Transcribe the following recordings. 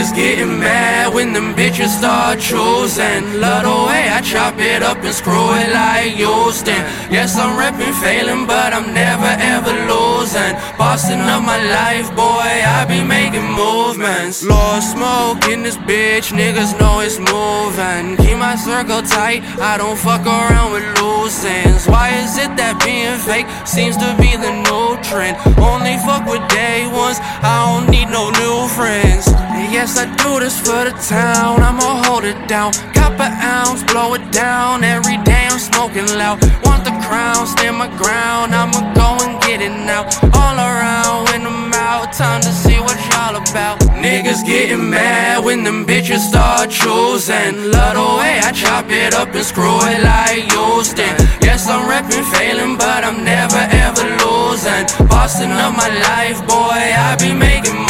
Niggas getting mad when them bitches start choosing. Love the way I chop it up and screw it like Houston. Yes, I'm reppin' failing, but I'm never ever losing. Bossing up my life, boy, I be making movements. Lord smoke in this bitch, niggas know it's moving. Keep my circle tight, I don't fuck around with loose ends. Why is it that being fake seems to be the new trend? Only fuck with day ones, I don't need no new friends. Yes, I do this for the town, I'ma hold it down. Cop an ounce, blow it down. Every day I'm smoking loud. Want the crown, stand my ground. I'ma go and get it now. All around when I'm out, time to see what y'all about. Niggas getting mad when them bitches start choosing. Love the way I chop it up and screw it like Houston. Yes, I'm reppin' failing, but I'm never ever losing. Bossing up my life, boy, I be making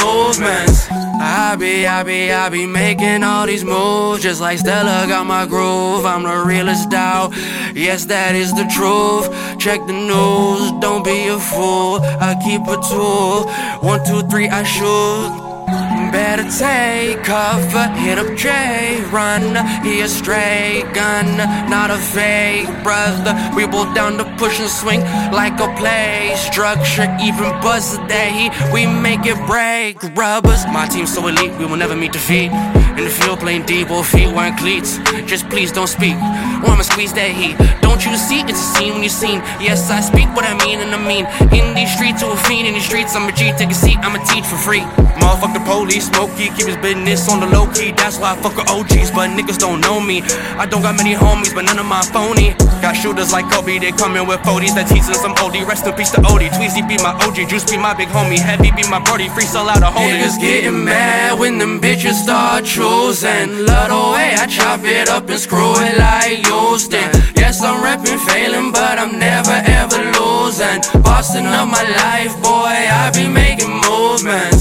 be, I be, I be making all these moves just like Stella got my groove. I'm the realest out. Yes, that is the truth. Check the news, don't be a fool. I keep a tool. One, two, three, I shoot. Better take cover, hit up Jay, run, he a straight gun, not a fake brother. We both down to push and swing like a play structure, even buzz the day we make it break. Rubbers, my team so elite, we will never meet defeat. In the field playing D, both feet wearing cleats. Just please don't speak, or I'ma squeeze that heat. Don't you see? It's a scene when you seen. Yes, I speak what I mean and I mean. In these streets, or a fiend in these streets, I'm a G, take a seat, I'ma teach for free. Motherfuck the police, Smokey, keep his business on the low key. That's why I fuck with OGs, but niggas don't know me. I don't got many homies, but none of my phony. Got shooters like Kobe, they coming with 40s that teasing some oldie. Rest in peace to Odie. Tweezy be my OG, Juice be my big homie. Heavy be my brody, free sell out a holdie. Niggas getting mad when them bitches start choosing. Love the way I chop it up and screw it like Houston. Yes, I'm reppin' failing, but I'm never ever losing. Bossing up my life, boy, I be making movements.